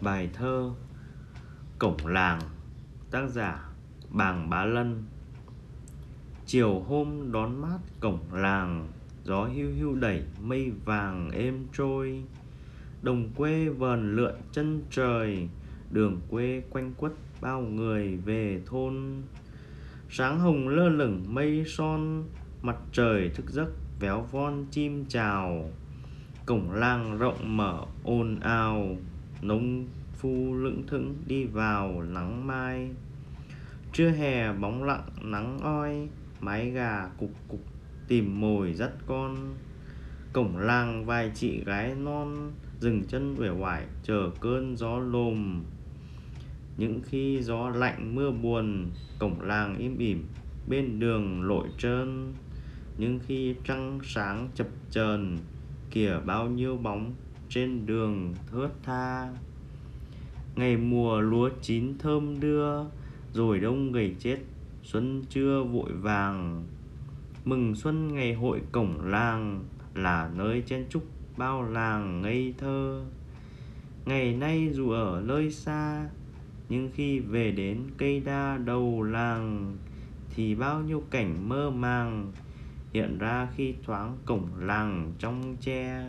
Bài thơ Cổng làng, Tác giả Bàng Bá Lân. Chiều hôm đón mát cổng làng, Gió hưu hưu đẩy mây vàng êm trôi. Đồng quê vờn lượn chân trời, Đường quê quanh quất bao người về thôn. Sáng hồng lơ lửng mây son, Mặt trời thức giấc véo von chim chào. Cổng làng rộng mở ồn ào. Nông phu lững thững đi vào nắng mai. Trưa hè bóng lặng, nắng oi, Mái gà cục cục tìm mồi dắt con. Cổng làng vài chị gái non Dừng chân uể oải chờ cơn gió lồm. Những khi gió lạnh mưa buồn, Cổng làng im ỉm, bên đường lội trơn. Những khi trăng sáng chập chờn, Kìa bao nhiêu bóng trên đường thướt tha. Ngày mùa lúa chín thơm đưa, Rồi đông gầy chết, Xuân chưa vội vàng. Mừng xuân ngày hội cổng làng, Là nơi chen chúc bao làng ngây thơ. Ngày nay dù ở nơi xa, Nhưng khi về đến cây đa đầu làng, Thì bao nhiêu cảnh mơ màng Hiện ra khi thoáng cổng làng trong tre.